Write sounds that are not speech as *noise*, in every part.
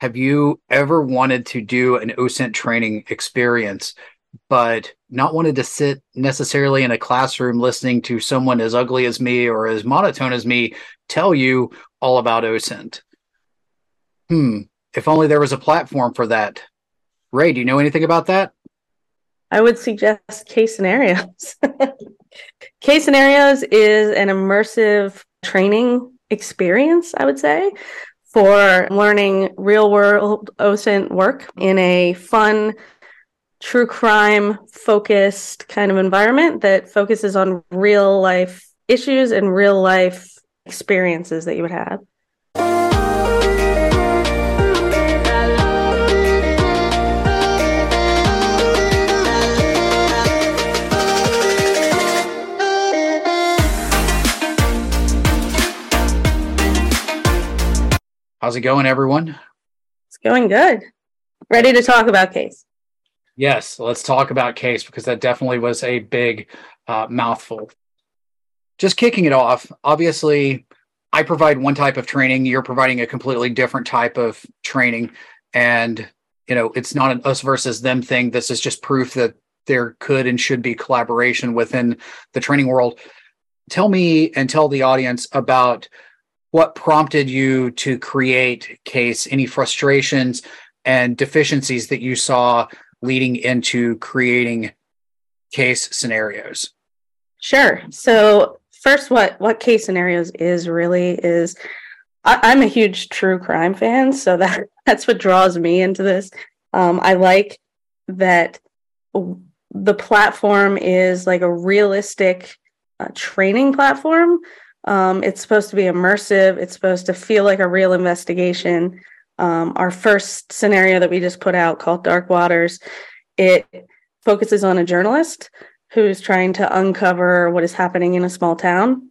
have you ever wanted to do an OSINT training experience, but not wanted to sit necessarily in a classroom listening to someone as ugly as me or as monotone as me tell you all about OSINT? Hmm, if only there was a platform for that. Rae, do you know anything about that? I would suggest KASE scenarios. *laughs* KASE scenarios is an immersive training experience, I would say, for learning real world OSINT work in a fun, true crime focused kind of environment that focuses on real life issues and real life experiences that you would have. How's it going, everyone? It's going good. Ready to talk about KASE. Yes, let's talk about KASE because that definitely was a big uh, mouthful. Just kicking it off, obviously, I provide one type of training. You're providing a completely different type of training. And, you know, it's not an us versus them thing. This is just proof that there could and should be collaboration within the training world. Tell me and tell the audience about what prompted you to create KASE? Any frustrations and deficiencies that you saw leading into creating KASE scenarios? Sure. So first what what KASE scenarios is really is I, am a huge true crime fan so that *laughs* that's what draws me into this. Um, i like that the platform is like a realistic uh, training platform um, it's supposed to be immersive. It's supposed to feel like a real investigation. Um, our first scenario that we just put out called Dark Waters, it focuses on a journalist who's trying to uncover what is happening in a small town.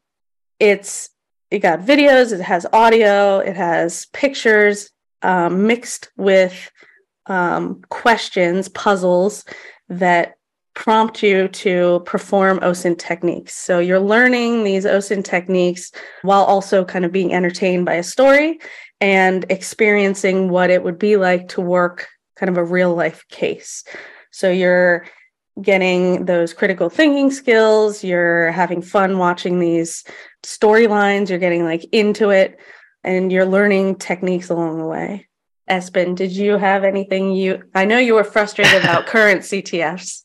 It's it got videos, it has audio, it has pictures um, mixed with um, questions, puzzles that prompt you to perform OSINT techniques. So you're learning these OSINT techniques while also kind of being entertained by a story and experiencing what it would be like to work kind of a real life case. So you're getting those critical thinking skills, you're having fun watching these storylines, you're getting like into it, and you're learning techniques along the way. Espen, did you have anything you? I know you were frustrated *laughs* about current CTFs.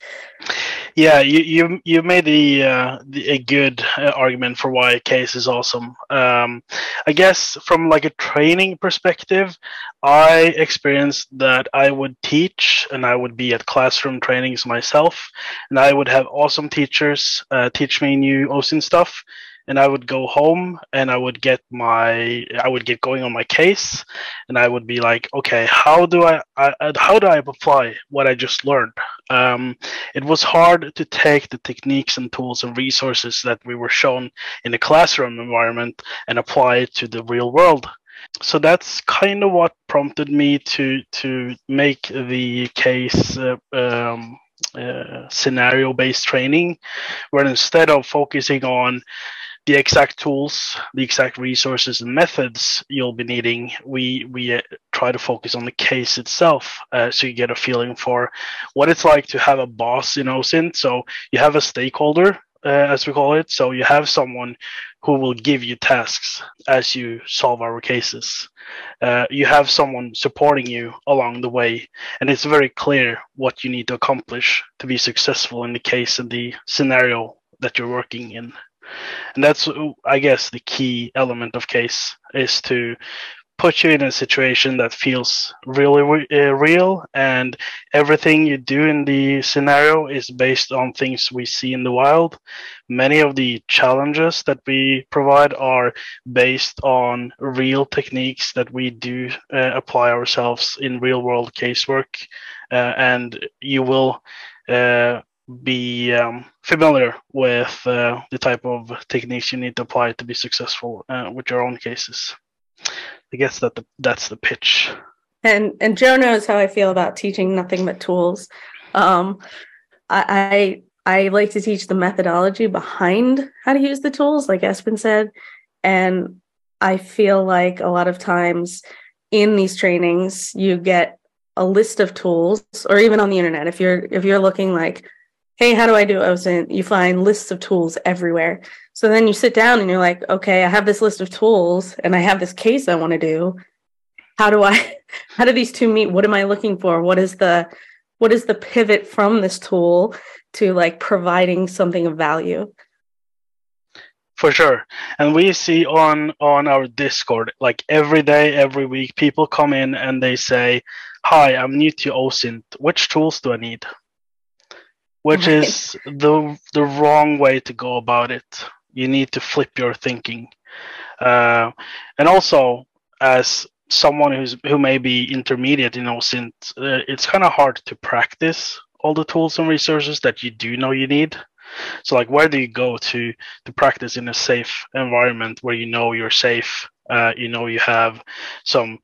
Yeah, you you you made the, uh, the a good uh, argument for why KASE is awesome. Um, I guess from like a training perspective, I experienced that I would teach and I would be at classroom trainings myself, and I would have awesome teachers uh, teach me new OSINT stuff and I would go home and I would get my I would get going on my case and I would be like okay how do I, I how do I apply what I just learned? Um, it was hard to take the techniques and tools and resources that we were shown in the classroom environment and apply it to the real world. So that's kind of what prompted me to to make the case uh, um, uh, scenario based training where instead of focusing on the exact tools, the exact resources and methods you'll be needing, we we uh, try to focus on the case itself, uh, so you get a feeling for what it's like to have a boss in OSINT. So you have a stakeholder, uh, as we call it. So you have someone who will give you tasks as you solve our cases. Uh, you have someone supporting you along the way, and it's very clear what you need to accomplish to be successful in the case and the scenario that you're working in and that's i guess the key element of KASE is to put you in a situation that feels really uh, real and everything you do in the scenario is based on things we see in the wild. Many of the challenges that we provide are based on real techniques that we do uh, apply ourselves in real world casework uh, and you will uh, be um, familiar with uh, the type of techniques you need to apply to be successful uh, with your own cases. I guess that the, that's the pitch. And and Joe knows how I feel about teaching nothing but tools. Um, I, I I like to teach the methodology behind how to use the tools, like Espen said, and I feel like a lot of times in these trainings you get a list of tools or even on the internet if you're if you're looking like hey how do i do? Osint you find lists of tools everywhere. So then you sit down and you're like okay i have this list of tools and i have this case i want to do. How do i *laughs* how do these two meet? What am i looking for? What is the what is the pivot from this tool to like providing something of value? For sure. And we see on on our discord like every day every week people come in and they say hi i'm new to osint which tools do i need which right. is the the wrong way to go about it you need to flip your thinking uh, and also as someone who's who may be intermediate in OSINT, uh, it's kind of hard to practice all the tools and resources that you do know you need. So, like, where do you go to to practice in a safe environment where you know you're safe? Uh, you know you have some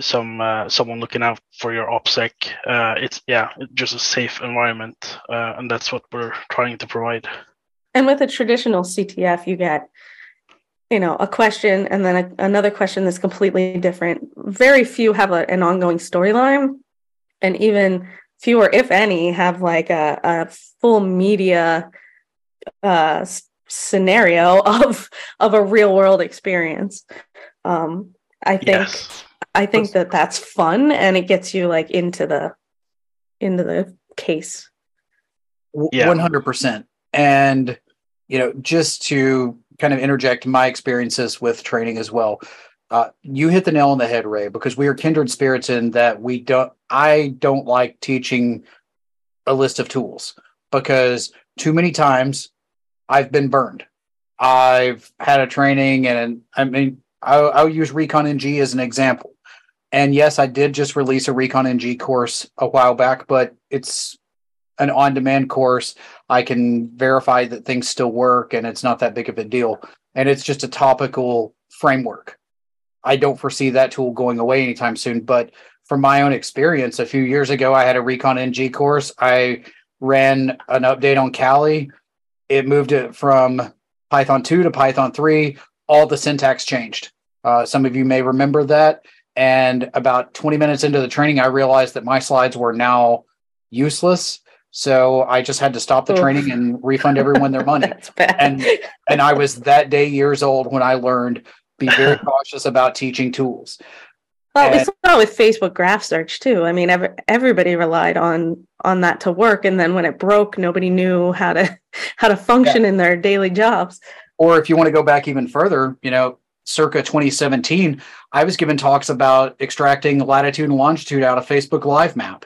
some uh, someone looking out for your opsec. Uh, it's yeah, just a safe environment, uh, and that's what we're trying to provide. And with a traditional CTF, you get you know a question and then a, another question that's completely different very few have a, an ongoing storyline and even fewer if any have like a, a full media uh, scenario *laughs* of of a real world experience um i think yes. I think that that's fun and it gets you like into the into the case yeah. 100% and you know just to kind of interject my experiences with training as well. Uh, you hit the nail on the head, Rae, because we are kindred spirits in that we don't. I don't like teaching a list of tools because too many times I've been burned. I've had a training, and I mean, I'll, I'll use Recon NG as an example. And yes, I did just release a Recon NG course a while back, but it's an on demand course. I can verify that things still work and it's not that big of a deal. And it's just a topical framework. I don't foresee that tool going away anytime soon. But from my own experience, a few years ago, I had a Recon NG course. I ran an update on Kali. It moved it from Python 2 to Python 3. All the syntax changed. Uh, some of you may remember that. And about 20 minutes into the training, I realized that my slides were now useless so I just had to stop the training and refund everyone their money. *laughs* and and I was that day years old when I learned be very *laughs* cautious about teaching tools. Well, and, we saw with Facebook graph search too. I mean, every, everybody relied on on that to work, and then when it broke, nobody knew how to *laughs* how to function yeah. in their daily jobs. Or if you want to go back even further, you know, circa 2017, I was given talks about extracting latitude and longitude out of Facebook Live Map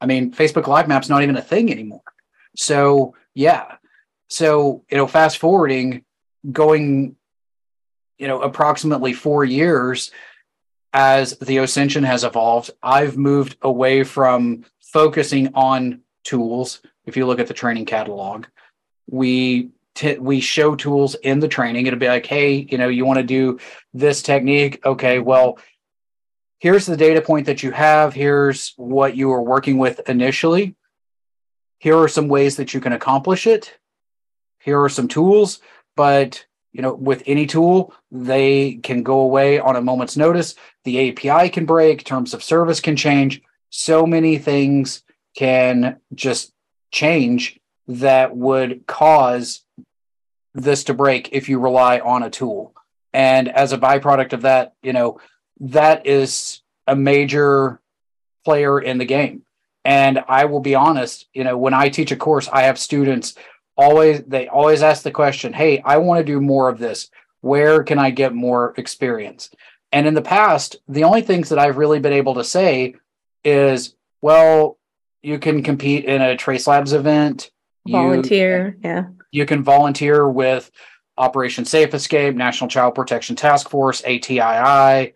I mean, Facebook Live Map's not even a thing anymore. So yeah. So, you know, fast forwarding, going, you know, approximately four years as the OSINTion has evolved, I've moved away from focusing on tools. If you look at the training catalog, we we show tools in the training. It'll be like, hey, you know, you want to do this technique? Okay, well, here's the data point that you have. Here's what you were working with initially. Here are some ways that you can accomplish it. Here are some tools, but you know, with any tool, they can go away on a moment's notice. The API can break, terms of service can change. So many things can just change that would cause this to break if you rely on a tool. And as a byproduct of that, you know, that is a major player in the game. And I will be honest, you know, when I teach a course, I have students always they always ask the question, "Hey, I want to do more of this. Where can I get more experience?" And in the past, the only things that I've really been able to say is, "Well, you can compete in a Trace Labs event, volunteer, you, yeah. You can volunteer with Operation Safe Escape, National Child Protection Task Force, ATII,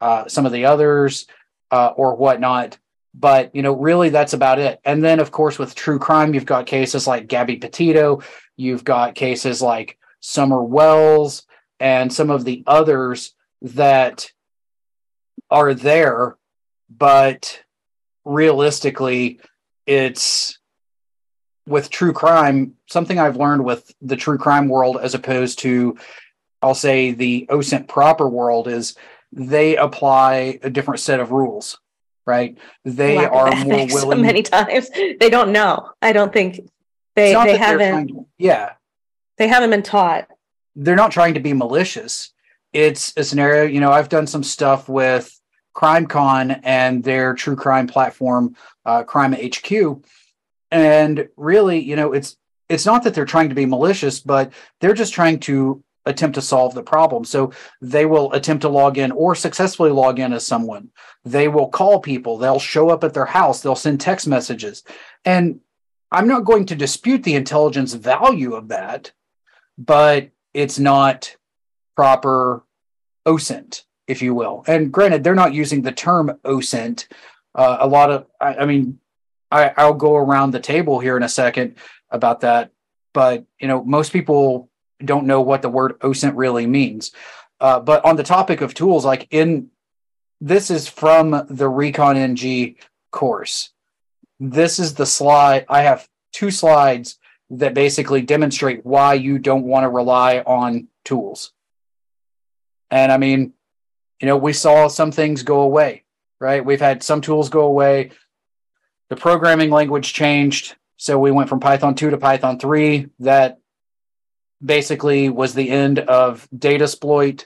uh, some of the others uh, or whatnot. But you know, really, that's about it. And then, of course, with true crime, you've got cases like Gabby Petito, you've got cases like Summer Wells, and some of the others that are there. But realistically, it's with true crime, something I've learned with the true crime world as opposed to, I'll say, the OSINT proper world is they apply a different set of rules, right? They are more *laughs* willing. Many times they don't know. I don't think they they haven't to- yeah, they haven't been taught. they're not trying to be malicious. It's a scenario, you know, I've done some stuff with CrimeCon and their true crime platform, uh, Crime HQ. And really, you know, it's it's not that they're trying to be malicious, but they're just trying to attempt to solve the problem. So they will attempt to log in or successfully log in as someone. They will call people, they'll show up at their house, they'll send text messages. And I'm not going to dispute the intelligence value of that, but it's not proper OSINT, if you will. And granted, they're not using the term OSINT. Uh, a lot of, I, I mean, I, I'll go around the table here in a second about that, but you know, most people don't know what the word OSINT really means. Uh, but on the topic of tools, like in this is from the Recon NG course. This is the slide. I have two slides that basically demonstrate why you don't want to rely on tools. And I mean, you know, we saw some things go away, right? We've had some tools go away. The programming language changed. So we went from Python 2 to Python 3. That basically was the end of Datasploit.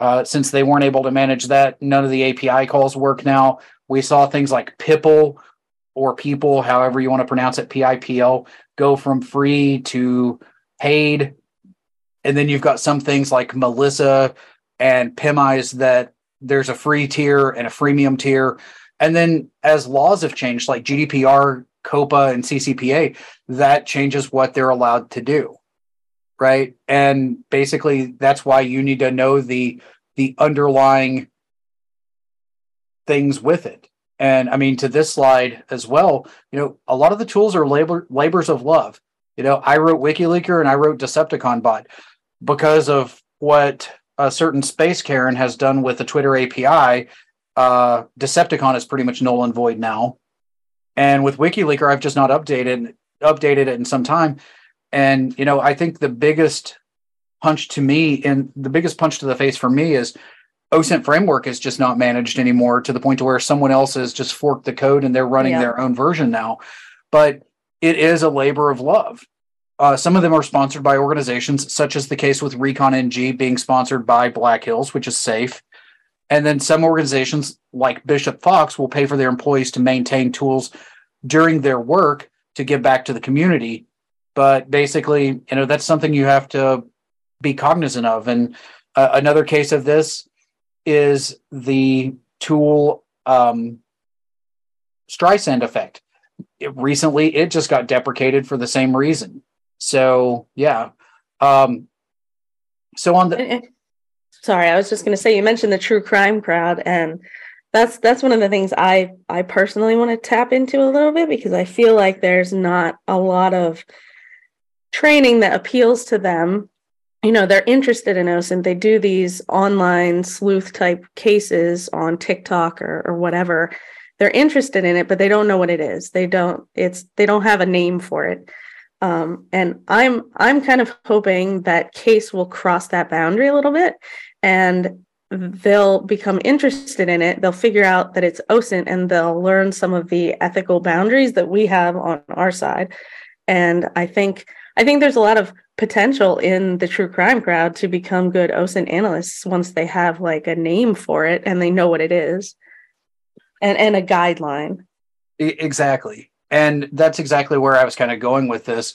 Uh, since they weren't able to manage that, none of the API calls work now. We saw things like Pipl or people, however you want to pronounce it, PIPL, go from free to paid. And then you've got some things like Melissa and PimEyes that there's a free tier and a freemium tier. And then as laws have changed, like GDPR, COPPA, and CCPA, that changes what they're allowed to do. Right. And basically that's why you need to know the the underlying things with it. And I mean, to this slide as well, you know, a lot of the tools are labor labors of love. You know, I wrote WikiLeaker and I wrote Decepticon bot because of what a certain space Karen has done with the Twitter API. Uh, Decepticon is pretty much null and void now. And with WikiLeaker, I've just not updated updated it in some time. And you know, I think the biggest punch to me and the biggest punch to the face for me is OSINT framework is just not managed anymore to the point to where someone else has just forked the code and they're running Yeah. their own version now. But it is a labor of love. Uh, some of them are sponsored by organizations, such as the case with Recon NG being sponsored by Black Hills, which is safe. And then some organizations like Bishop Fox will pay for their employees to maintain tools during their work to give back to the community. But basically, you know, that's something you have to be cognizant of. And uh, another case of this is the tool um, Streisand effect. It, recently, it just got deprecated for the same reason. So, yeah. Um, so on the. Sorry, I was just going to say you mentioned the true crime crowd, and that's that's one of the things I I personally want to tap into a little bit because I feel like there's not a lot of training that appeals to them. You know, they're interested in OSINT. They do these online sleuth type cases on TikTok or, or whatever. They're interested in it, but they don't know what it is. They don't. It's they don't have a name for it. Um, and I'm I'm kind of hoping that KASE will cross that boundary a little bit, and they'll become interested in it. They'll figure out that it's OSINT, and they'll learn some of the ethical boundaries that we have on our side. And I think I think there's a lot of potential in the true crime crowd to become good OSINT analysts once they have like a name for it and they know what it is, and and a guideline. Exactly. And that's exactly where I was kind of going with this.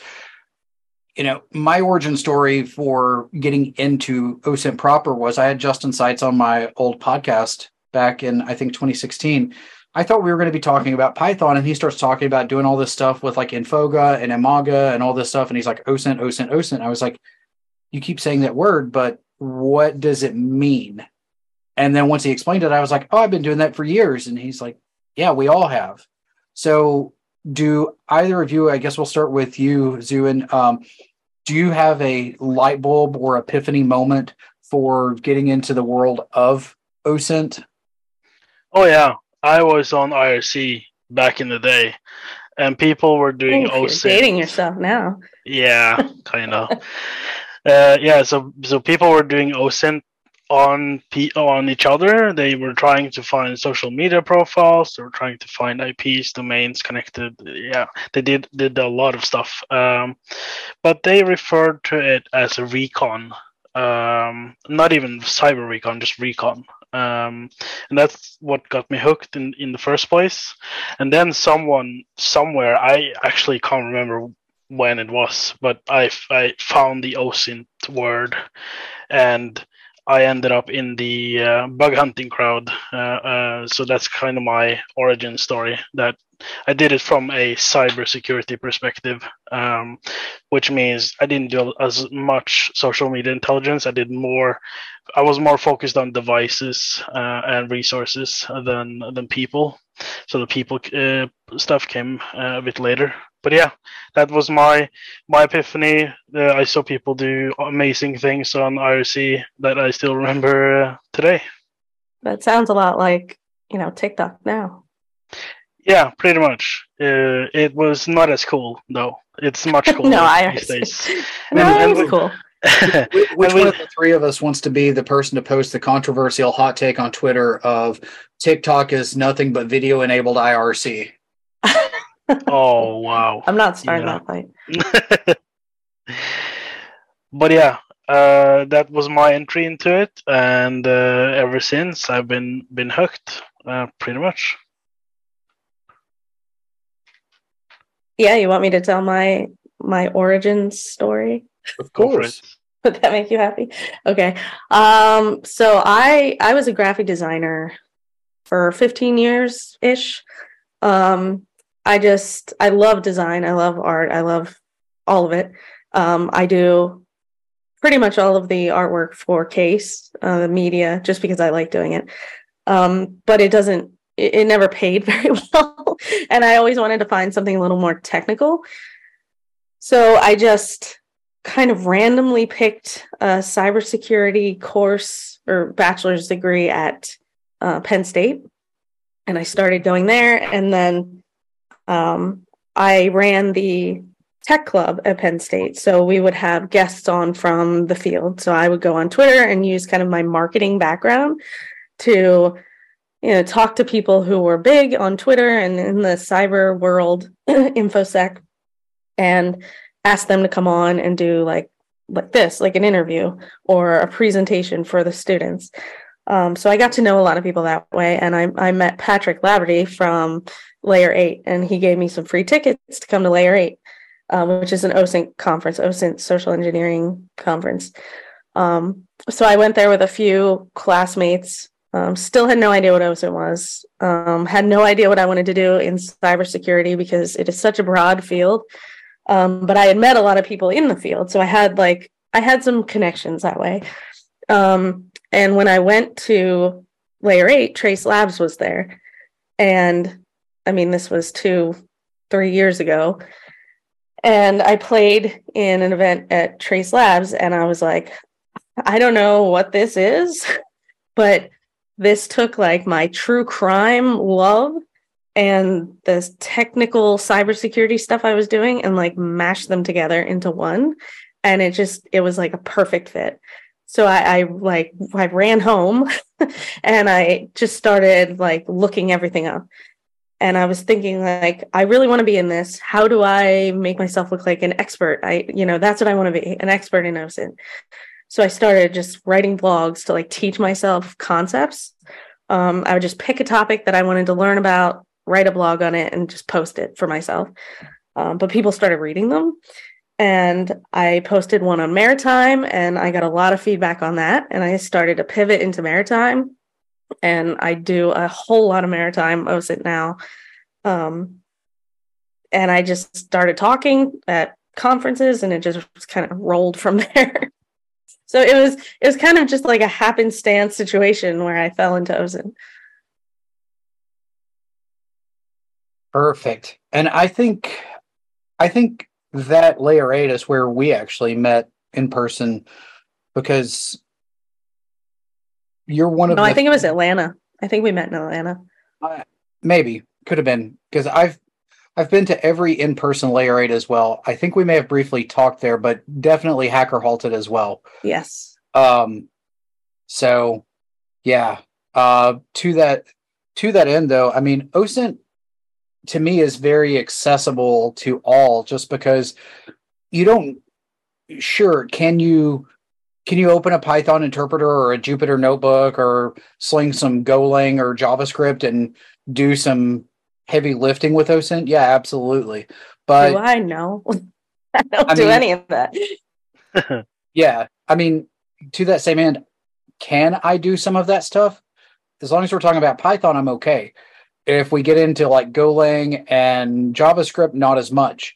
You know, my origin story for getting into OSINT proper was I had Justin Seitz on my old podcast back in, I think, 2016. I thought we were going to be talking about Python, and he starts talking about doing all this stuff with like Infoga and Imaga and all this stuff. And he's like, OSINT, OSINT, OSINT. I was like, you keep saying that word, but what does it mean? And then once he explained it, I was like, oh, I've been doing that for years. And he's like, yeah, we all have. So, do either of you? I guess we'll start with you, Zewen. Um, do you have a light bulb or epiphany moment for getting into the world of OSINT? Oh yeah, I was on IRC back in the day, and people were doing Oof, you're OSINT. dating yourself now. Yeah, kind of. *laughs* uh, yeah, so so people were doing OSINT on P- on each other. They were trying to find social media profiles. They were trying to find IPs, domains connected. Yeah, they did did a lot of stuff. Um, but they referred to it as a recon, um, not even cyber recon, just recon. Um, and that's what got me hooked in, in the first place. And then someone somewhere, I actually can't remember when it was, but I, I found the OSINT word and I ended up in the uh, bug hunting crowd. Uh, uh, so that's kind of my origin story. That I did it from a cybersecurity perspective, um, which means I didn't do as much social media intelligence. I did more. I was more focused on devices uh, and resources than than people. So the people uh, stuff came uh, a bit later but yeah, that was my my epiphany. Uh, I saw people do amazing things on IRC that I still remember uh, today. That sounds a lot like you know TikTok now. Yeah, pretty much. Uh, it was not as cool though. It's much *laughs* cooler no, I these days. *laughs* no, and, it was cool. *laughs* Which one of the three of us wants to be the person to post the controversial hot take on Twitter of TikTok is nothing but video enabled IRC? *laughs* oh wow! I'm not starting yeah. that fight. *laughs* but yeah, uh, that was my entry into it, and uh, ever since I've been been hooked, uh, pretty much. Yeah, you want me to tell my my origin story? Of course. *laughs* Would that make you happy? Okay. Um, so I I was a graphic designer for 15 years ish. Um, I just I love design. I love art. I love all of it. Um, I do pretty much all of the artwork for KASE uh, media just because I like doing it. Um, but it doesn't. It, it never paid *laughs* very well, and I always wanted to find something a little more technical. So I just kind of randomly picked a cybersecurity course or bachelor's degree at uh, Penn State, and I started going there, and then um, I ran the tech club at Penn State. So we would have guests on from the field. So I would go on Twitter and use kind of my marketing background to you know talk to people who were big on Twitter and in the cyber world *clears throat* infosec and ask them to come on and do like like this like an interview or a presentation for the students um, so I got to know a lot of people that way, and I, I met Patrick Laverty from Layer Eight, and he gave me some free tickets to come to Layer Eight, um, which is an OSINT conference, OSINT Social Engineering Conference. Um, so I went there with a few classmates. Um, still had no idea what OSINT was. Um, had no idea what I wanted to do in cybersecurity because it is such a broad field. Um, but I had met a lot of people in the field, so I had like I had some connections that way. Um, and when I went to layer eight, Trace Labs was there. And I mean, this was two, three years ago. And I played in an event at Trace Labs, and I was like, I don't know what this is, *laughs* but this took like my true crime love and this technical cybersecurity stuff I was doing and like mashed them together into one. And it just, it was like a perfect fit. So I, I like I ran home *laughs* and I just started like looking everything up. And I was thinking like I really want to be in this. How do I make myself look like an expert? I you know, that's what I want to be, an expert in OSINT. So I started just writing blogs to like teach myself concepts. Um, I would just pick a topic that I wanted to learn about, write a blog on it, and just post it for myself. Um, but people started reading them and I posted one on maritime and I got a lot of feedback on that and I started to pivot into maritime and I do a whole lot of maritime OSINT now. Um, and I just started talking at conferences and it just kind of rolled from *laughs* there. so it was it was kind of just like a happenstance situation where I fell into OSINT. Perfect. And I think I think that layer eight is where we actually met in person because you're one of no, the, I think it was Atlanta. I think we met in Atlanta. Uh, maybe could have been because I've I've been to every in-person layer eight as well. I think we may have briefly talked there, but definitely hacker halted as well. Yes. Um So, yeah. Uh, to that to that end, though, I mean, OSINT to me is very accessible to all, just because you don't. Sure, can you can you open a Python interpreter or a Jupyter notebook or sling some Golang or JavaScript and do some heavy lifting with OSINT? Yeah, absolutely. But do I know? *laughs* I don't I do mean, any of that. *laughs* yeah. I mean, to that same end, can I do some of that stuff? As long as we're talking about Python, I'm okay. If we get into like Golang and JavaScript, not as much.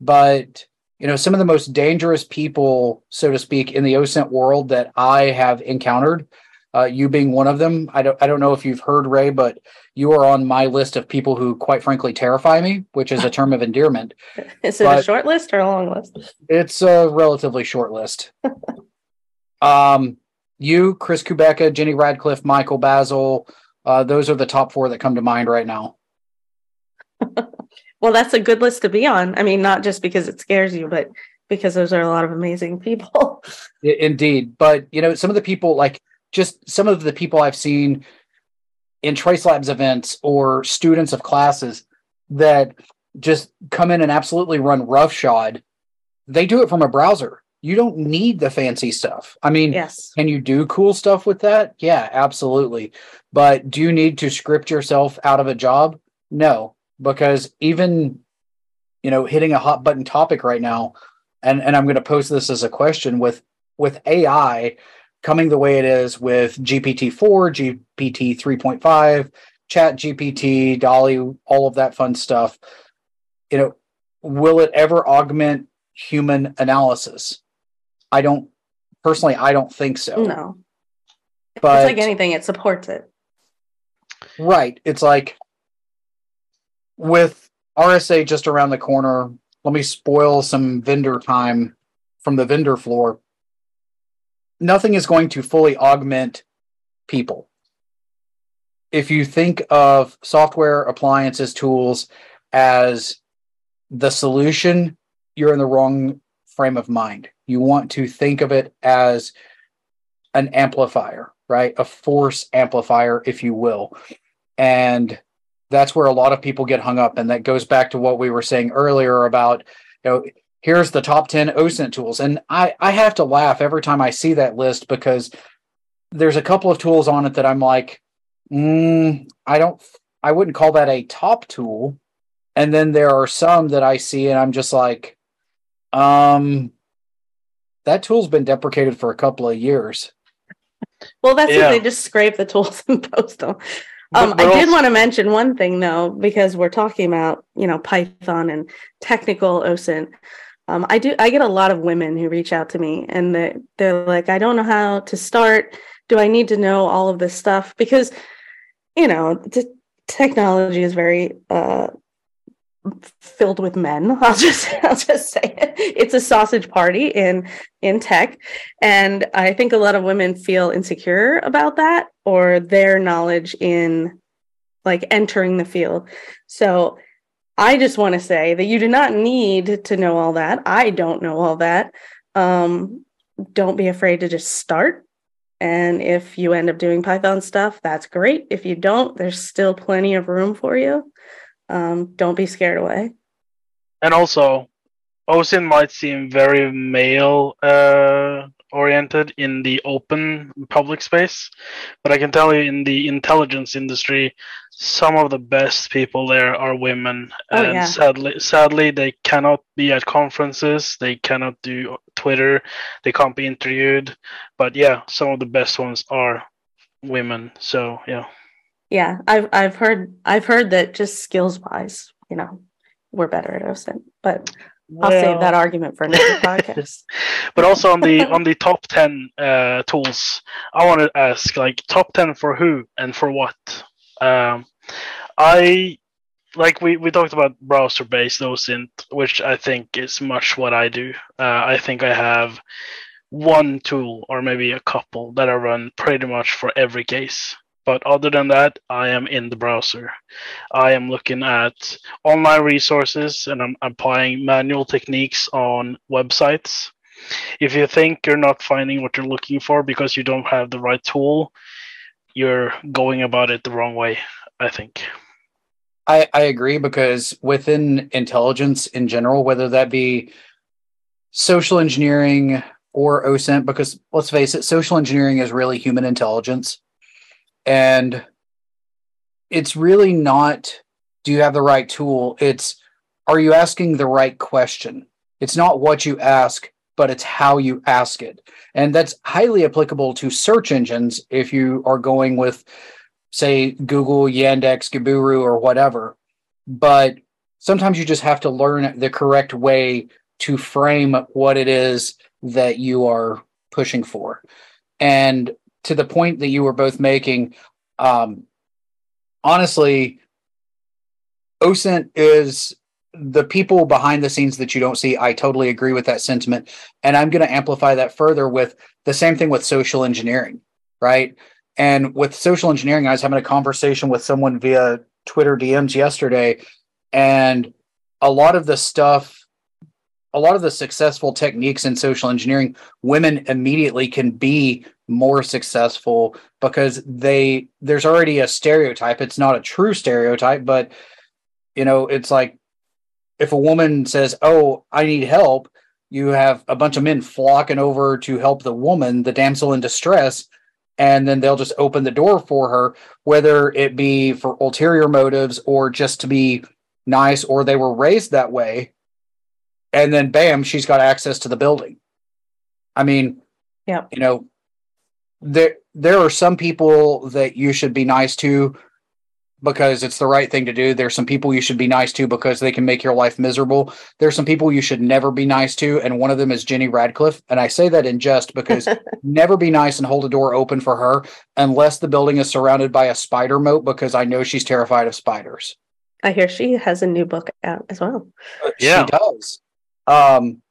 But you know, some of the most dangerous people, so to speak, in the OSINT world that I have encountered, uh, you being one of them. I don't I don't know if you've heard Rae, but you are on my list of people who, quite frankly, terrify me, which is a term of endearment. *laughs* is it but a short list or a long list? It's a relatively short list. *laughs* um, you, Chris Kubecka, Jenny Radcliffe, Michael Bazzell, uh, those are the top four that come to mind right now. *laughs* well, that's a good list to be on. I mean, not just because it scares you, but because those are a lot of amazing people. *laughs* Indeed. But, you know, some of the people, like just some of the people I've seen in Trace Labs events or students of classes that just come in and absolutely run roughshod, they do it from a browser. You don't need the fancy stuff. I mean, yes. can you do cool stuff with that? Yeah, absolutely. But do you need to script yourself out of a job? No, because even you know, hitting a hot button topic right now, and and I'm going to pose this as a question with with AI coming the way it is with GPT-4, GPT 3.5, Chat GPT, DALL-E, all of that fun stuff. You know, will it ever augment human analysis? I don't personally. I don't think so. No, but it's like anything; it supports it. Right. It's like with RSA just around the corner. Let me spoil some vendor time from the vendor floor nothing is going to fully augment people. If you think of software, appliances, tools as the solution, you're in the wrong frame of mind. You want to think of it as an amplifier, right? A force amplifier, if you will. And that's where a lot of people get hung up. And that goes back to what we were saying earlier about, you know, here's the top 10 OSINT tools. And I, I have to laugh every time I see that list because there's a couple of tools on it that I'm like, mm, I don't, I wouldn't call that a top tool. And then there are some that I see and I'm just like, um, that tool's been deprecated for a couple of years. Well, that's yeah. what they just scrape the tools *laughs* and post them. Um, I did want to mention one thing though, because we're talking about you know Python and technical OSINT um, I do. I get a lot of women who reach out to me, and they, they're like, "I don't know how to start. Do I need to know all of this stuff?" Because, you know, t- technology is very uh, filled with men. *laughs* I'll just I'll just say it. It's a sausage party in in tech, and I think a lot of women feel insecure about that or their knowledge in like entering the field. So I just want to say that you do not need to know all that. I don't know all that. Um, don't be afraid to just start. And if you end up doing Python stuff, that's great. If you don't, there's still plenty of room for you. Um, don't be scared away. And also, OSINT might seem very male uh, oriented in the open public space, but I can tell you in the intelligence industry, some of the best people there are women, oh, and yeah. sadly, sadly, they cannot be at conferences. They cannot do Twitter. They can't be interviewed. But yeah, some of the best ones are women. So yeah. Yeah, I've I've heard I've heard that just skills wise, you know, we're better at OSINT, but I'll well, save that argument for another *laughs* podcast. but also on the on the top ten uh, tools, I want to ask like top ten for who and for what. Um, I like we, we talked about browser based OSINT, which I think is much what I do. Uh, I think I have one tool or maybe a couple that I run pretty much for every case. But other than that, I am in the browser. I am looking at online resources and I'm applying manual techniques on websites. if you think you're not finding what you're looking for because you don't have the right tool, you're going about it the wrong way. I think. I, I agree because within intelligence in general, whether that be social engineering or OSINT, because let's face it, social engineering is really human intelligence. And it's really not do you have the right tool? It's are you asking the right question? It's not what you ask, but it's how you ask it. And that's highly applicable to search engines if you are going with, say, Google, Yandex, Gaburu, or whatever. But sometimes you just have to learn the correct way to frame what it is that you are pushing for. And to the point that you were both making, um, honestly, OSINT is the people behind the scenes that you don't see. I totally agree with that sentiment. And I'm going to amplify that further with the same thing with social engineering, right? And with social engineering, I was having a conversation with someone via Twitter DMs yesterday, and a lot of the stuff, a lot of the successful techniques in social engineering, women immediately can be more successful because they there's already a stereotype. It's not a true stereotype, but you know, it's like if a woman says, "Oh, I need help," you have a bunch of men flocking over to help the woman, the damsel in distress, and then they'll just open the door for her, whether it be for ulterior motives or just to be nice, or they were raised that way, and then bam, she's got access to the building. I mean, yeah, you know, there there are some people that you should be nice to because it's the right thing to do. There's some people you should be nice to because they can make your life miserable. There's some people you should never be nice to, and one of them is Jenny Radcliffe. And I say that in jest because *laughs* never be nice and hold a door open for her unless the building is surrounded by a spider moat because I know she's terrified of spiders. I hear she has a new book out as well. Uh, yeah. She does. Um,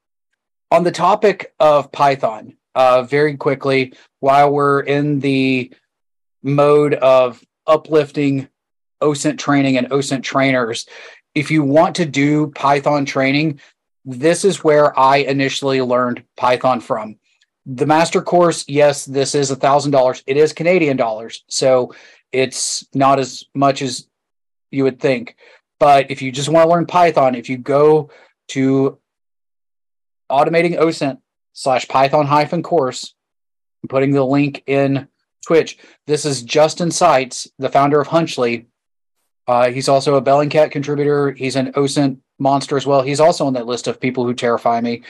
on the topic of Python, uh, very quickly, while we're in the mode of uplifting OSINT training and OSINT trainers. If you want to do Python training, this is where I initially learned Python from. The master course, yes, this is a thousand dollars. It is Canadian dollars, so it's not as much as you would think. But if you just want to learn Python, if you go to automating OSINT slash Python hyphen course, I'm putting the link in Twitch. This is Justin Seitz, the founder of Hunchly. Uh, he's also a Bellingcat contributor. He's an OSINT monster as well. He's also on that list of people who terrify me.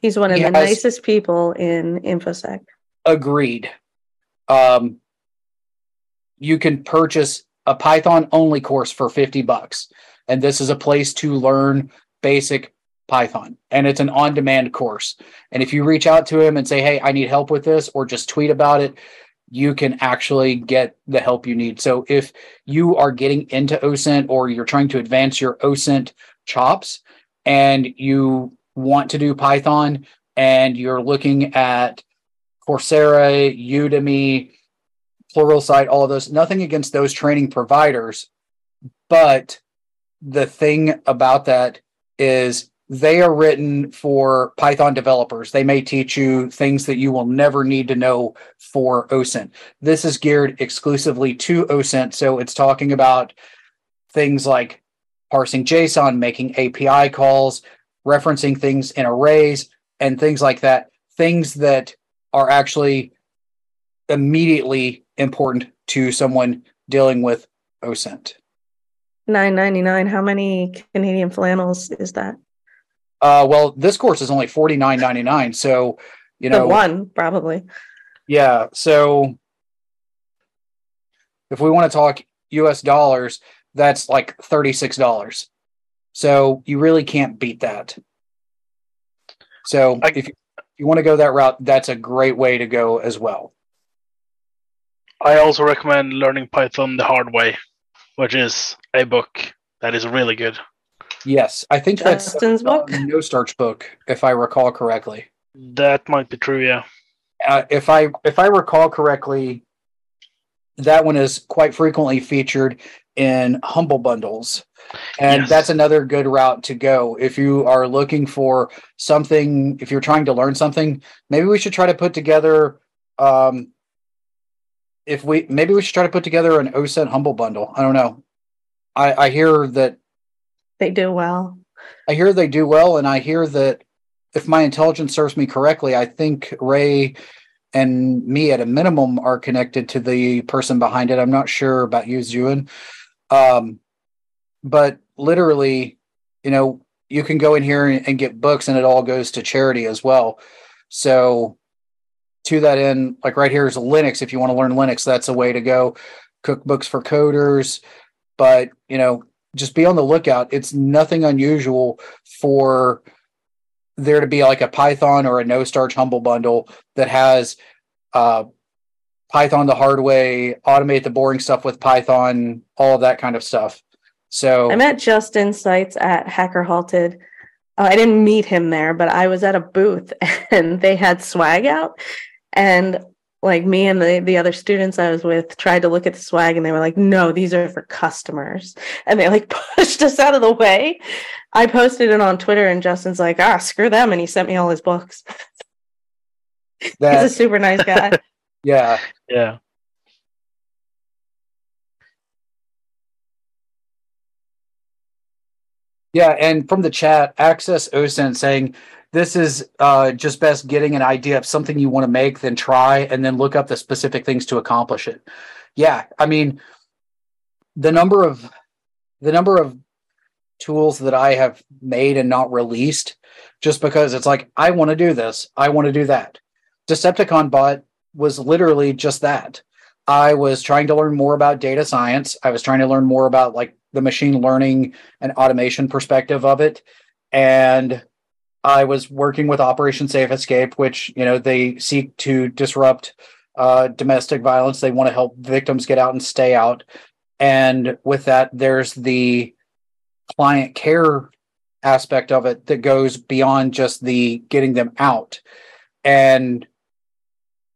He's one of he the nicest people in InfoSec. Agreed. Um, you can purchase a Python only course for 50 bucks. And this is a place to learn basic Python. And it's an on demand course. And if you reach out to him and say, hey, I need help with this, or just tweet about it, you can actually get the help you need. So if you are getting into OSINT or you're trying to advance your OSINT chops and you want to do Python and you're looking at Coursera, Udemy, Pluralsight, all of those, nothing against those training providers. But the thing about that is they are written for Python developers. They may teach you things that you will never need to know for OSINT. This is geared exclusively to OSINT. So it's talking about things like parsing JSON, making API calls, referencing things in arrays, and things like that. Things that are actually immediately important to someone dealing with OSINT. Nine ninety nine. How many Canadian flannels is that? Uh, well, this course is only forty nine ninety nine. So, you know, the one probably. Yeah. So, if we want to talk U.S. dollars, that's like thirty six dollars. So you really can't beat that. So I, if you, if you want to go that route, that's a great way to go as well. I also recommend learning Python the hard way, which is a book that is really good. Yes, I think Justin's that's book, No Starch book, if I recall correctly. That might be true. Yeah. Uh, if I if I recall correctly, that one is quite frequently featured in humble bundles and Yes. that's another good route to go if you are looking for something if you're trying to learn something maybe we should try to put together um if we maybe we should try to put together an OSINT humble bundle i don't know i i hear that They do well. i hear they do well and i hear that if my intelligence serves me correctly i think Rae and me at a minimum are connected to the person behind it. I'm not sure about you Zewen. um but literally you know you can go in here and, and get books and it all goes to charity as well. So to that end like right here is linux. If you want to learn linux that's a way to go. Cookbooks for coders. But you know just be on the lookout it's nothing unusual for there to be like a python or a no starch humble bundle that has uh python the hard way automate the boring stuff with python all of that kind of stuff so I met Justin Seitz at Hacker Halted. Uh, I didn't meet him there, but I was at a booth *laughs* and they had swag out. And like me and the, the other students I was with tried to look at the swag and they were like, no, these are for customers. And they like *laughs* pushed us out of the way. I posted it on Twitter and Justin's like, ah, screw them. And he sent me all his books. *laughs* He's a super nice guy. *laughs* yeah Yeah. Yeah, and from the chat, Access OSINT saying this is uh, just best getting an idea of something you want to make, then try, and then look up the specific things to accomplish it. Yeah, I mean, the number of the number of tools that I have made and not released, just because it's like I want to do this, I want to do that. Decepticon bot was literally just that. I was trying to learn more about data science. I was trying to learn more about like the machine learning and automation perspective of it. And I was working with Operation Safe Escape, which, you know, they seek to disrupt uh, domestic violence. They want to help victims get out and stay out. And with that, there's the client care aspect of it that goes beyond just the getting them out. And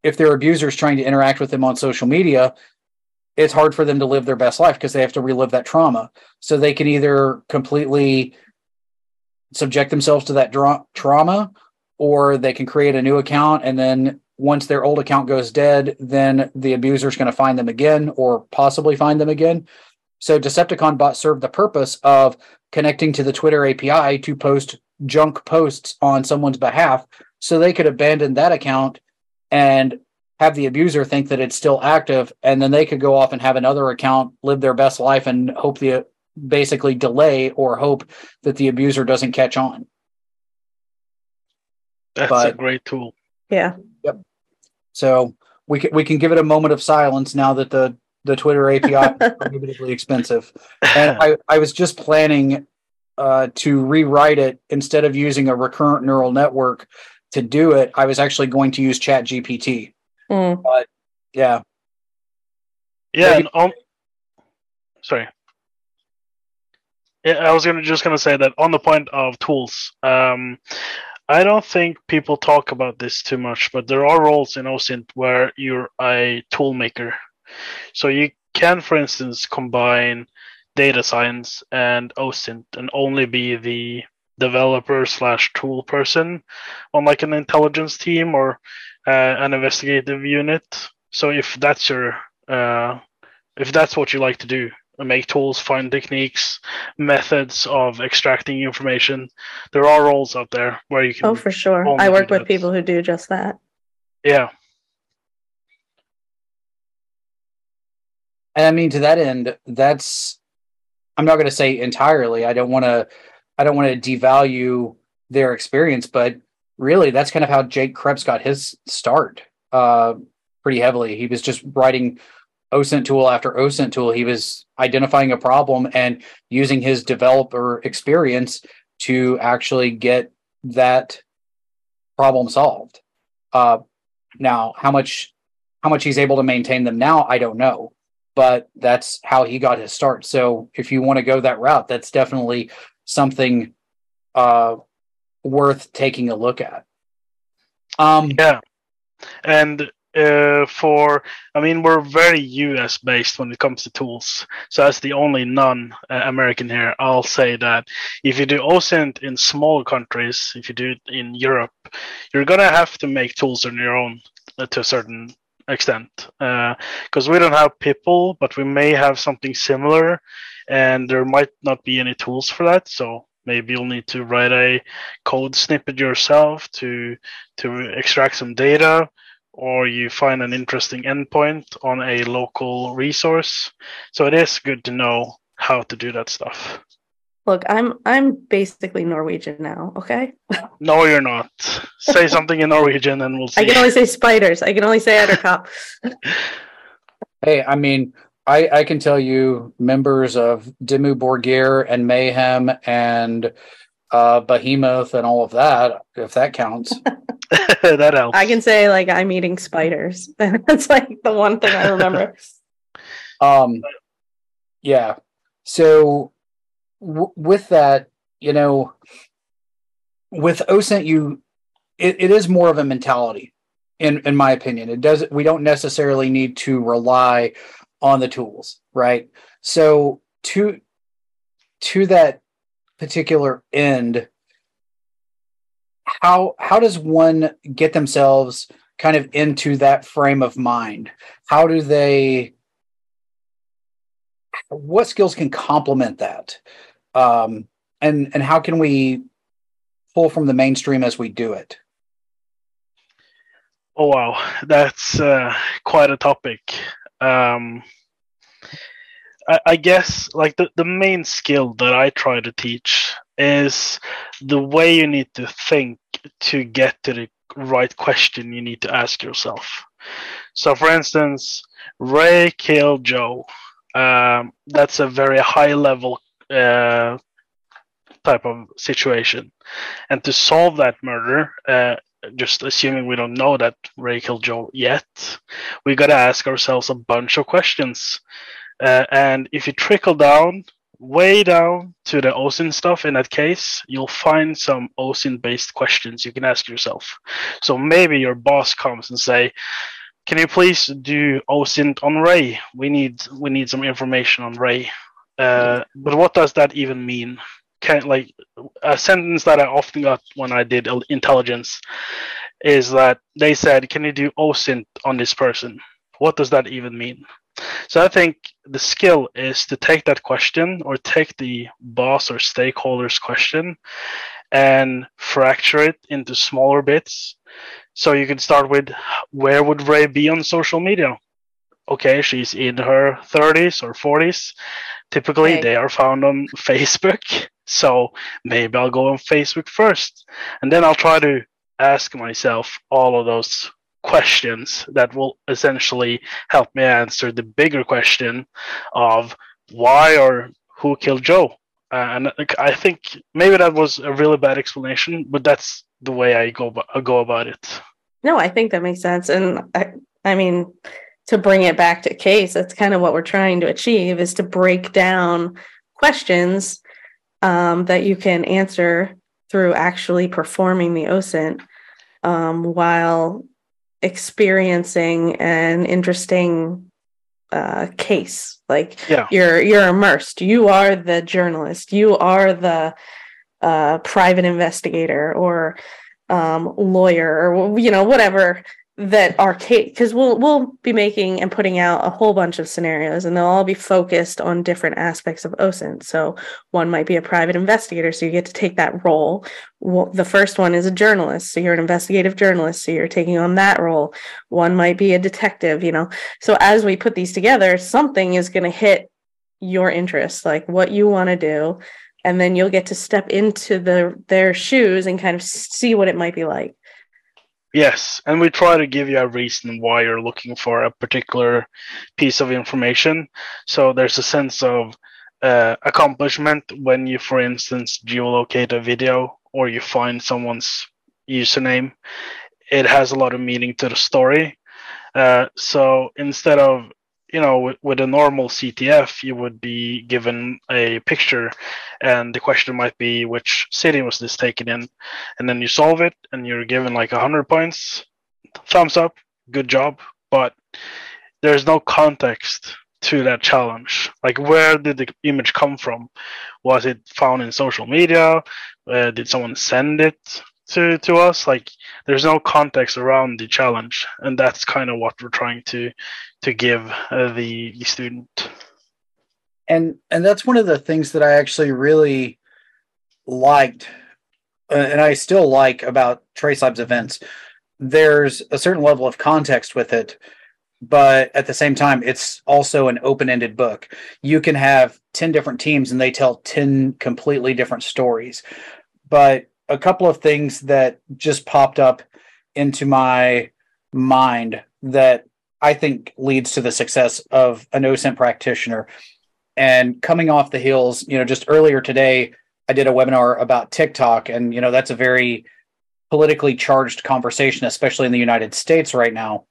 if they're abusers trying to interact with them on social media, it's hard for them to live their best life because they have to relive that trauma. So they can either completely subject themselves to that dra- trauma or they can create a new account and then once their old account goes dead, then the abuser is going to find them again or possibly find them again. So Decepticon bot served the purpose of connecting to the Twitter API to post junk posts on someone's behalf so they could abandon that account and have the abuser think that it's still active and then they could go off and have another account live their best life and hope the basically delay or hope that the abuser doesn't catch on That's a great tool. Yeah. so we can we can give it a moment of silence now that the the twitter api is *laughs* prohibitively expensive and I, I was just planning uh, to rewrite it instead of using a recurrent neural network to do it i was actually going to use chat gpt Mm. yeah Yeah, Maybe- and on. Sorry. I was gonna just gonna say that on the point of tools, um, I don't think people talk about this too much, but there are roles in OSINT where you're a tool maker. So you can, for instance, combine data science and OSINT and only be the developer slash tool person on like an intelligence team or uh, an investigative unit. So if that's your uh, if that's what you like to do make tools find techniques methods of extracting information there are roles out there where you can Oh, for sure. I work with that. people who do just that. yeah And I mean, to that end, that's I'm not going to say entirely. I don't want to. I don't want to devalue their experience, but really, that's kind of how Jake Creps got his start. Uh, pretty heavily. He was just writing OSINT tool after OSINT tool. He was identifying a problem and using his developer experience to actually get that problem solved. Uh, now, how much how much he's able to maintain them now, I don't know but that's how he got his start. So if you want to go that route, that's definitely something uh, worth taking a look at. Um, yeah and uh, for I mean we're very US based when it comes to tools. So as the only non-American here, I'll say that if you do OSINT in small countries, if you do it in Europe, you're gonna have to make tools on your own uh, to a certain extent because uh, we don't have people, but we may have something similar, and there might not be any tools for that. So maybe you'll need to write a code snippet yourself to to extract some data or you find an interesting endpoint on a local resource. So it is good to know how to do that stuff. Look i'm i'm basically norwegian now okay? *laughs* No you're not. Say something in norwegian and we'll see i can only say spiders. I can only say etterkop *laughs* hey i mean I, I can tell you members of Dimmu Borgir and Mayhem and uh, Behemoth and all of that, if that counts. *laughs* that helps. I can say like I'm eating spiders. *laughs* That's like the one thing I remember. *laughs* um, yeah. So w- with that, you know, with OSINT, you it, it is more of a mentality, in in my opinion. It does we don't necessarily need to rely on the tools, right? So to to that particular end, how how does one get themselves kind of into that frame of mind? How do they what skills can complement that? Um, and and how can we pull from the mainstream as we do it? Oh wow, that's uh, quite a topic um, I, I guess like the, the main skill that I try to teach is the way you need to think to get to the right question you need to ask yourself. So, for instance, Rae killed Joe. Um, that's a very high level uh, type of situation. And to solve that murder, uh, just assuming we don't know that Rae killed Joe yet, we got to ask ourselves a bunch of questions. Uh, and if you trickle down, way down to the OSINT stuff in that case, you'll find some OSINT based questions you can ask yourself. So maybe your boss comes and say, can you please do OSINT on Rae? We need we need some information on Rae. Uh, but what does that even mean? Can like a sentence that I often got when I did intelligence is that they said, "Can you do OSINT on this person?" What does that even mean? So I think the skill is to take that question or take the boss or stakeholder's question and fracture it into smaller bits. So you can start with where would Rae be on social media? Okay, she's in her 30s or 40s. Typically, okay. they are found on Facebook. *laughs* So maybe I'll go on Facebook first. And then I'll try to ask myself all of those questions that will essentially help me answer the bigger question of why or who killed Joe. Uh, and I think maybe that was a really bad explanation, but that's the way I go go about it. No, I think that makes sense, and I, I mean, to bring it back to KASE, that's kind of what we're trying to achieve is to break down questions um, that you can answer through actually performing the OSINT um, while experiencing an interesting uh, case. Like yeah. you're you're immersed. You are the journalist. You are the uh, private investigator or um, lawyer or you know whatever that arcade because we'll we'll be making and putting out a whole bunch of scenarios and they'll all be focused on different aspects of OSINT. So one might be a private investigator, so you get to take that role. Well, the first one is a journalist, so you're an investigative journalist, so you're taking on that role. One might be a detective, you know. So as we put these together, something is going to hit your interest, like what you want to do, and then you'll get to step into the their shoes and kind of see what it might be like. Yes, and we try to give you a reason why you're looking for a particular piece of information. So there's a sense of uh, accomplishment when you, for instance, geolocate a video or you find someone's username. It has a lot of meaning to the story. Uh, so instead of you know, with, a normal CTF, you would be given a picture, and the question might be which city was this taken in, and then you solve it, and you're given like hundred points, thumbs up, good job, but there's no context to that challenge. Like, where did the image come from? Was it found in social media? Uh, did someone send it to to us? Like, there's no context around the challenge, and that's kind of what we're trying to to give uh, the the student. And and that's one of the things that I actually really liked, uh, and I still like about Trace Labs events. There's a certain level of context with it but at the same time it's also an open-ended book you can have 10 different teams and they tell 10 completely different stories but a couple of things that just popped up into my mind that i think leads to the success of an OSINT practitioner. And coming off the heels you know just earlier today i did a webinar about tiktok and you know that's a very politically charged conversation especially in the united states right now.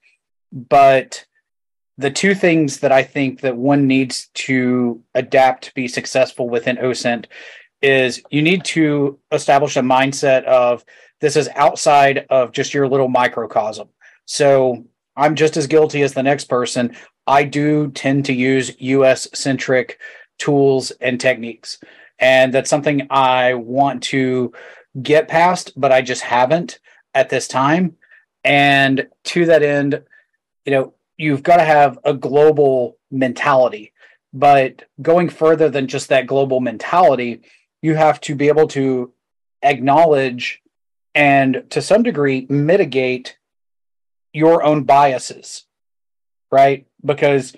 But the two things that I think that one needs to adapt to be successful within OSINT is you need to establish a mindset of this is outside of just your little microcosm. So I'm just as guilty as the next person. I do tend to use US centric tools and techniques. And that's something I want to get past, but I just haven't at this time. And to that end, you know, you've got to have a global mentality. But going further than just that global mentality, you have to be able to acknowledge and to some degree mitigate your own biases, right? Because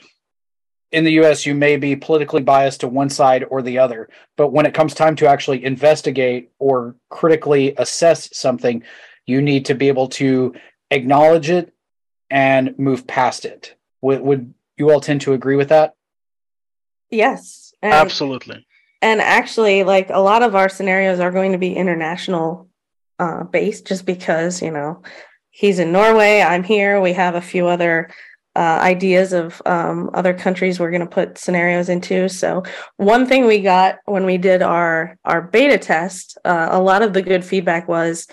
in the US, you may be politically biased to one side or the other. But when it comes time to actually investigate or critically assess something, you need to be able to acknowledge it and move past it. Would, would you all tend to agree with that? Yes. Absolutely. And actually, like a lot of our scenarios are going to be international uh, based just because, you know, he's in Norway, I'm here, we have a few other uh, ideas of um, other countries we're going to put scenarios into. So one thing we got when we did our our beta test, uh, a lot of the good feedback was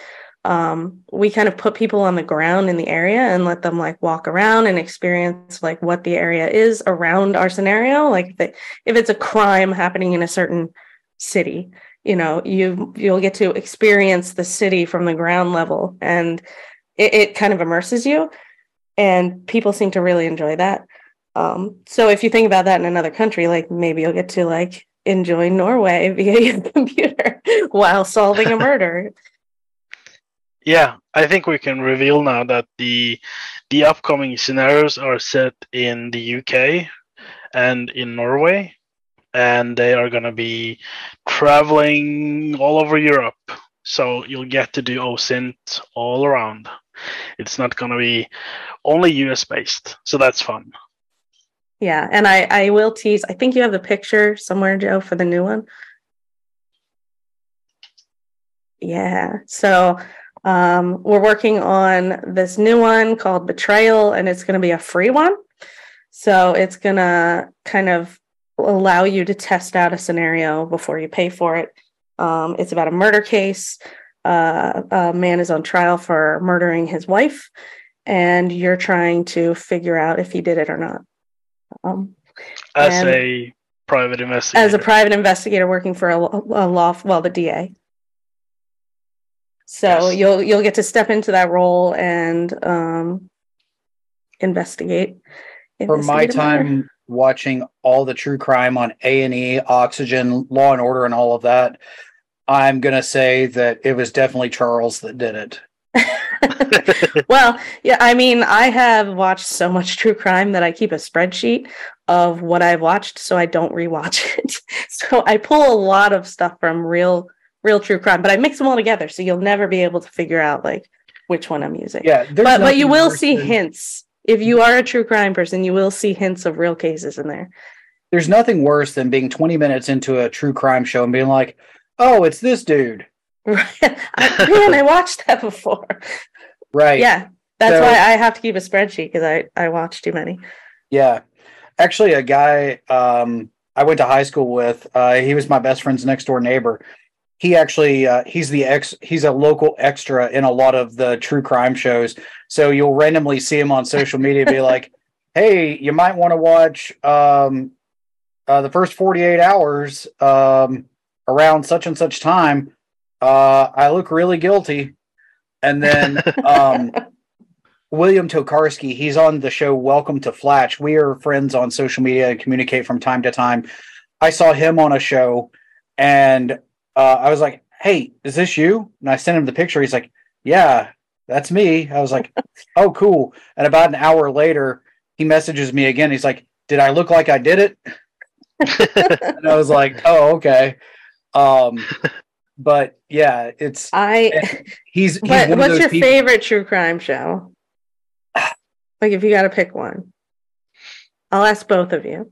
um, we kind of put people on the ground in the area and let them like walk around and experience like what the area is around our scenario. Like if, it, if it's a crime happening in a certain city, you know, you you'll get to experience the city from the ground level, and it, it kind of immerses you. And people seem to really enjoy that. Um, so if you think about that in another country, like maybe you'll get to like enjoy Norway *laughs* via your computer *laughs* while solving a murder yeah, I think we can reveal now that the the upcoming scenarios are set in the UK and in Norway, and they are going to be traveling all over Europe. So you'll get to do OSINT all around. It's not going to be only US based, so that's fun. Yeah, and I I will tease. I think you have the picture somewhere, Joe, for the new one. Yeah. So um, we're working on this new one called Betrayal, and it's going to be a free one. So it's going to kind of allow you to test out a scenario before you pay for it. Um, it's about a murder case. Uh, a man is on trial for murdering his wife, and you're trying to figure out if he did it or not. Um, as a private investigator. As a private investigator working for a, a law, well, the DA. So yes. you'll you'll get to step into that role and um, investigate. For my time watching all the true crime on A and E, Oxygen, Law and Order, and all of that, I'm gonna say that it was definitely Charles that did it. *laughs* well, yeah, I mean, I have watched so much true crime that I keep a spreadsheet of what I've watched so I don't rewatch *laughs* it. so I pull a lot of stuff from real real true crime, but I mix them all together, so you'll never be able to figure out like which one I'm using. Yeah, but but you will see than... hints if you are a true crime person. You will see hints of real cases in there. There's nothing worse than being 20 minutes into a true crime show and being like, "Oh, it's this dude." Right. I, *laughs* man, I watched that before. Right. Yeah, that's so, why I have to keep a spreadsheet because I I watch too many. Yeah, actually, a guy um, I went to high school with, uh, he was my best friend's next door neighbor he actually uh, he's the ex he's a local extra in a lot of the true crime shows. So you'll randomly see him on social media be like, *laughs* "Hey, you might want to watch um, uh, the first 48 hours um, around such and such time. Uh, I look really guilty." And then um, *laughs* William Tokarski, he's on the show Welcome to Flatch. We are friends on social media and communicate from time to time. I saw him on a show and uh, I was like, Hey, is this you? And I sent him the picture. He's like, Yeah, that's me. I was like, *laughs* Oh, cool. And about an hour later, he messages me again. He's like, Did I look like I did it? and I was like, *laughs* Oh, okay. Um, *laughs* but yeah, it's I. he's, he's What, what's your people- favorite true crime show? Like, if you got to pick one, I'll ask both of you.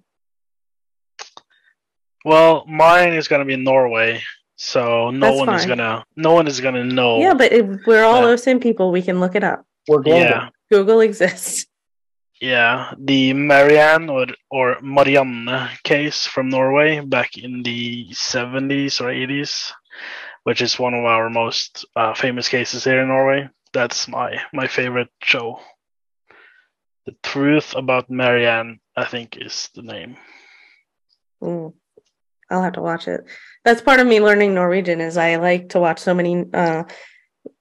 Well, mine is gonna be Norway, so no That's one is gonna no one is gonna know. Yeah, but if we're all Yeah. OSIN people, we can look it up. We're global. yeah, Google exists. yeah, the Marianne or or Marianne case from Norway back in the seventies or eighties, which is one of our most uh, famous cases here in Norway. That's my my favorite show. The truth about Marianne, I think, is the name. Mm. I'll have to watch it. That's part of me learning Norwegian is I like to watch so many uh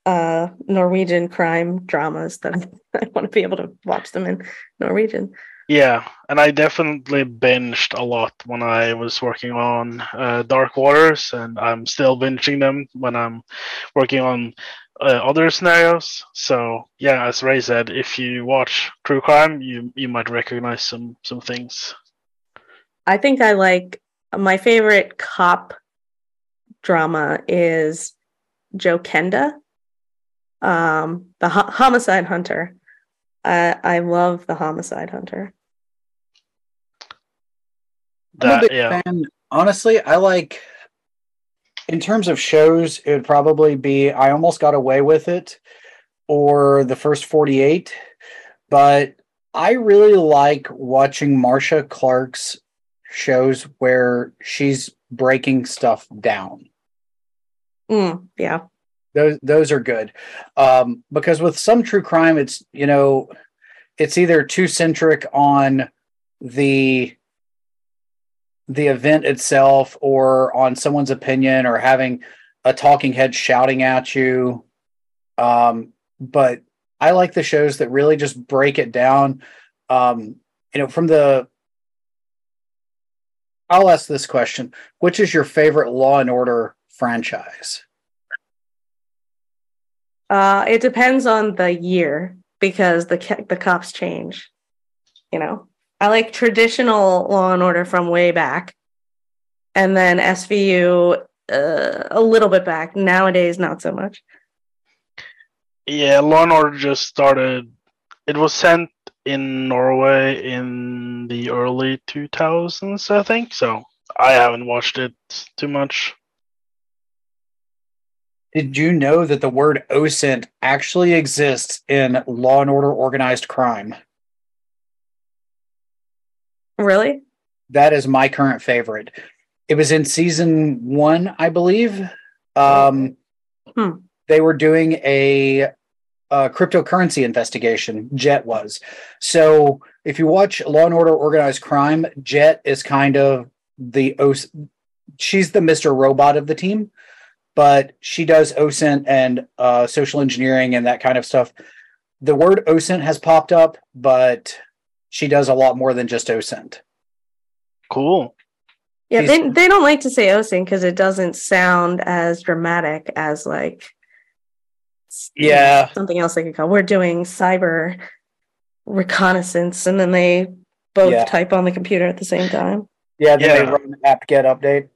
uh Norwegian crime dramas that *laughs* I, want to be able to watch them in Norwegian. Yeah, and I definitely binged a lot when I was working on uh, Dark Waters, and I'm still binging them when I'm working on uh, other scenarios. So yeah, as Rae said, if you watch true crime, you you might recognize some some things. I think I like my favorite cop drama is Joe Kenda, um, the ho- homicide hunter. I I love the homicide hunter. I'm a That big yeah, fan. Honestly, I like in terms of shows, it would probably be I almost got away with it or the first 48, but I really like watching Marcia Clark's shows where she's breaking stuff down. Mm, yeah, Those those are good. Um, because with some true crime, it's you know, it's either too centric on the the event itself or on someone's opinion or having a talking head shouting at you. Um, but I like the shows that really just break it down. Um, you know, from the I'll ask this question. Which is your favorite Law and Order franchise? uh, it depends on the year because the the cops change. You know, I like traditional Law and Order from way back, and then SVU uh, a little bit back. Nowadays, not so much. yeah. Law and Order just started. It was sent in Norway in the early 2000s, I think. So I haven't watched it too much. Did you know that the word OSINT actually exists in Law and Order Organized Crime? Really? That is my current favorite. It was in season one, I believe. Um, Hmm. They were doing a, a cryptocurrency investigation. Jet was. So if you watch Law and Order Organized Crime, Jet is kind of the OS. She's the Mister Robot of the team, but she does OSINT and uh, social engineering and that kind of stuff. The word OSINT has popped up, but she does a lot more than just OSINT. Cool. Yeah, He's- they they don't like to say OSINT because it doesn't sound as dramatic as like s- Yeah. something else they could call. We're doing cyber reconnaissance, and then they both Yeah. type on the computer at the same time. Yeah, then they Yeah. run apt get update.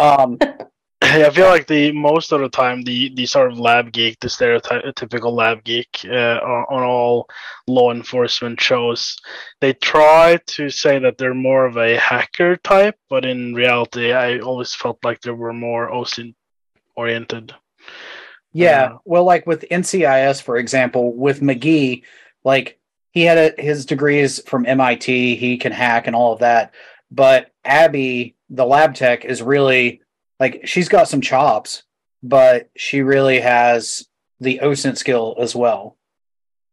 Um, *laughs* I feel like the most of the time the the sort of lab geek, the stereotypical lab geek uh, on, on all law enforcement shows, they try to say that they're more of a hacker type, but in reality, I always felt like they were more OSINT oriented. Yeah, Uh, well, like with NCIS, for example, with McGee, like he had a, his degrees from MIT, he can hack and all of that. But Abby, the lab tech, is really like she's got some chops. but she really has the OSINT skill as well.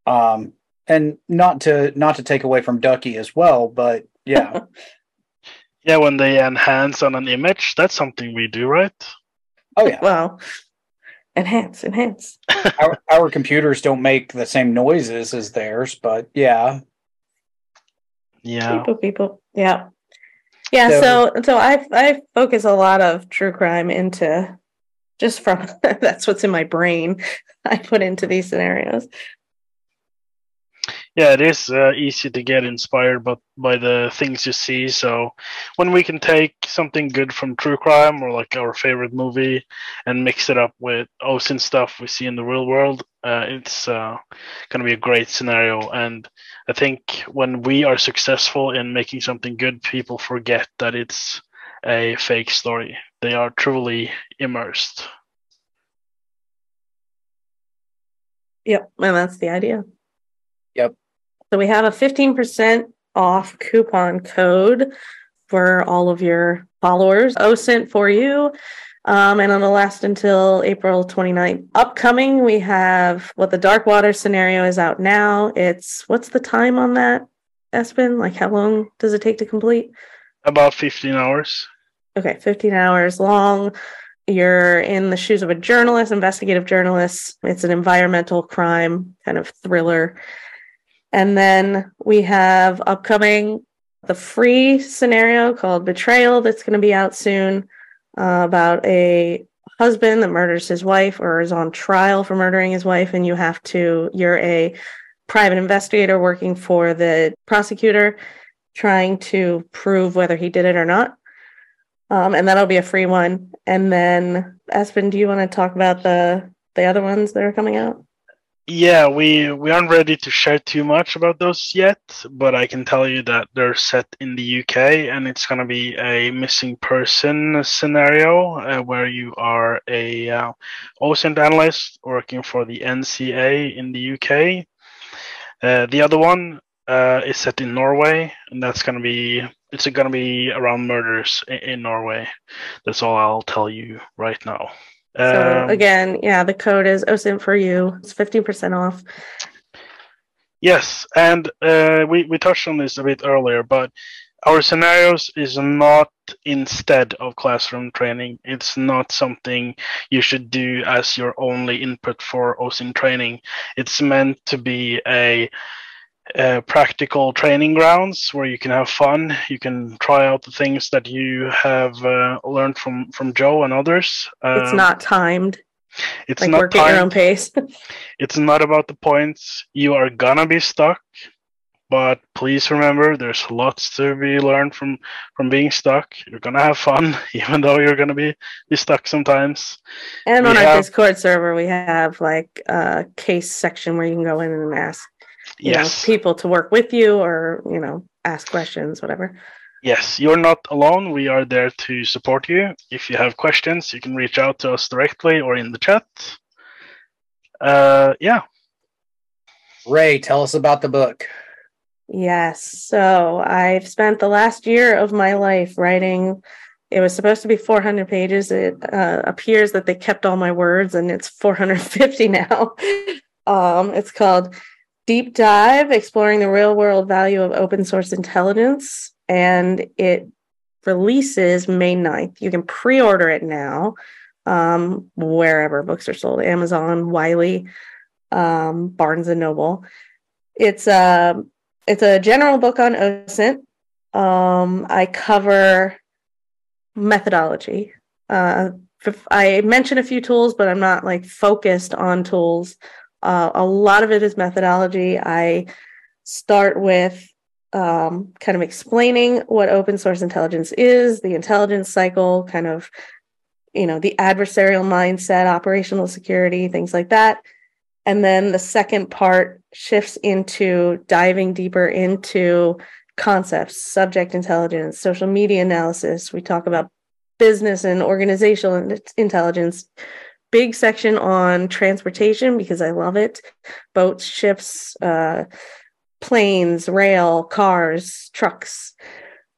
Um, and not to not to take away from Ducky as well, but yeah. *laughs* yeah, when they enhance on an image, that's something we do, right? Oh yeah. Well, enhance, enhance. *laughs* our, our computers don't make the same noises as theirs, but yeah. Yeah. People, people. Yeah. Yeah, so so, so I I focus a lot of true crime into just from *laughs* that's what's in my brain. *laughs* I put into these scenarios yeah, it is uh, easy to get inspired by, by the things you see. So when we can take something good from true crime or like our favorite movie and mix it up with OSINT stuff we see in the real world, uh, it's uh, going to be a great scenario. And I think when we are successful in making something good, people forget that it's a fake story. They are truly immersed. Yep, and that's the idea. Yep. So we have a 15% off coupon code for all of your followers. OSINT for you. Um, and it'll last until April 29th. Upcoming, we have what the Dark Water scenario is out now. It's what's the time on that, Espen? Like, how long does it take to complete? About 15 hours. Okay, 15 hours long. You're in the shoes of a journalist, investigative journalist. It's an environmental crime kind of thriller. And then we have upcoming the free scenario called Betrayal that's going to be out soon uh, about a husband that murders his wife or is on trial for murdering his wife. And you have to, you're a private investigator working for the prosecutor trying to prove whether he did it or not. Um, and that'll be a free one. And then, Espen, do you want to talk about the the other ones that are coming out? Yeah, we we aren't ready to share too much about those yet, but I can tell you that they're set in the UK, and it's going to be a missing person scenario uh, where you are a uh, OSINT analyst working for the NCA in the UK. Uh, the other one uh, is set in Norway, and that's going to be it's going to be around murders in, in Norway. That's all I'll tell you right now. So um, again, yeah, the code is OSINT for you. It's 15% off. Yes, and uh, we, we touched on this a bit earlier, but our scenarios is not instead of classroom training. It's not something you should do as your only input for OSINT training. It's meant to be a uh, practical training grounds where you can have fun. You can try out the things that you have uh, learned from from Joe and others. Um, it's not timed. It's like not work timed. at your own pace. *laughs* it's not about the points. You are gonna be stuck, but please remember, there's lots to be learned from from being stuck. You're gonna have fun, *laughs* even though you're gonna be be stuck sometimes. And we on our Discord server, we have like a case section where you can go in and ask yes. Know, people to work with you or, you know, ask questions, whatever. Yes, you're not alone. We are there to support you. If you have questions, you can reach out to us directly or in the chat. Uh, yeah. Rae, tell us about the book. Yes. So I've spent the last year of my life writing. It was supposed to be 400 pages. It uh, appears that they kept all my words and it's 450 *laughs* now. um, it's called deep dive exploring the real world value of open source intelligence. And it releases May 9th. You can pre order it now, um, wherever books are sold Amazon, Wiley, um, Barnes and Noble. It's a, it's a general book on OSINT. Um, I cover methodology. Uh, I mention a few tools, but I'm not like focused on tools. Uh, a lot of it is methodology. I start with um, kind of explaining what open source intelligence is, the intelligence cycle, kind of, you know, the adversarial mindset, operational security, things like that. And then the second part shifts into diving deeper into concepts, subject intelligence, social media analysis. We talk about business and organizational intelligence, big section on transportation because I love it boats, ships, uh, planes, rail, cars, trucks.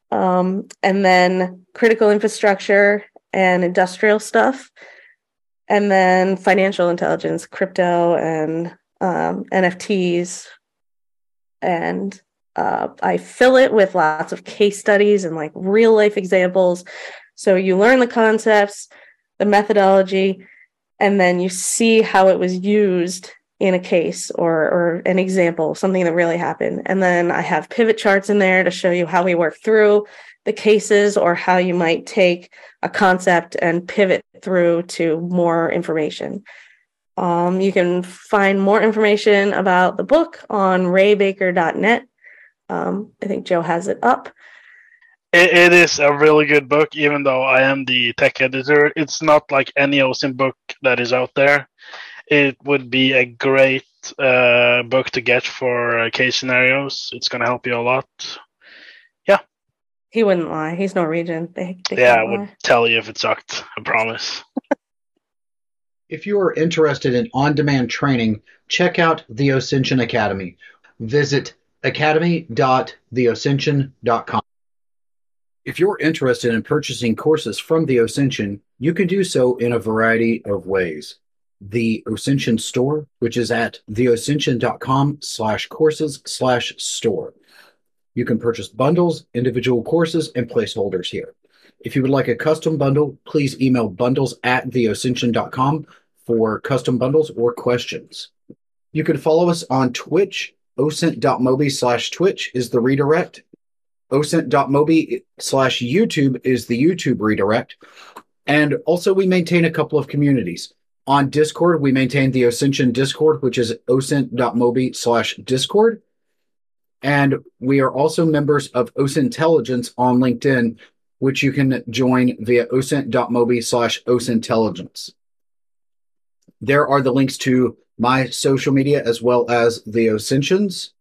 Um, and then critical infrastructure and industrial stuff. and then financial intelligence, crypto, and um, NFTs. And uh, I fill it with lots of case studies and like real life examples. So you learn the concepts, the methodology, and then you see how it was used in a case or or an example, something that really happened. And then I have pivot charts in there to show you how we work through the cases or how you might take a concept and pivot through to more information. Um, you can find more information about the book on raebaker.net. Um, I think Joe has it up. It, it is a really good book, even though I am the tech editor. It's not like any OSINT book that is out there. It would be a great uh, book to get for uh, KASE Scenarios. It's going to help you a lot. Yeah. He wouldn't lie. He's Norwegian. They, they Yeah, I would lie. tell you if it sucked. I promise. *laughs* If you are interested in on demand training, check out the OSINTion Academy. Visit academy.theosintion.com. If you're interested in purchasing courses from the OSINTion, you can do so in a variety of ways. The OSINTion store, which is at theosintion.com slash courses slash store. You can purchase bundles, individual courses, and placeholders here. If you would like a custom bundle, please email bundles at theosintion.com for custom bundles or questions. You can follow us on Twitch. osint.mobi slash Twitch is the redirect. osint.mobi slash YouTube is the YouTube redirect. And also, we maintain a couple of communities. On Discord, we maintain the OSINTion Discord, which is osint.mobi slash Discord. And we are also members of OSINTelligence on LinkedIn, which you can join via osint.mobi slash osintelligence. There are the links to my social media as well as the OSINTion's.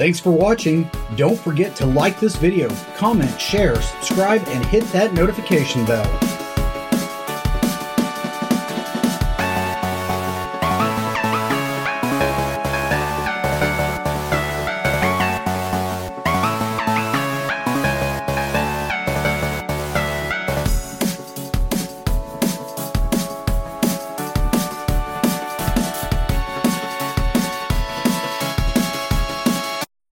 Thanks for watching. Don't forget to like this video, comment, share, subscribe, and hit that notification bell.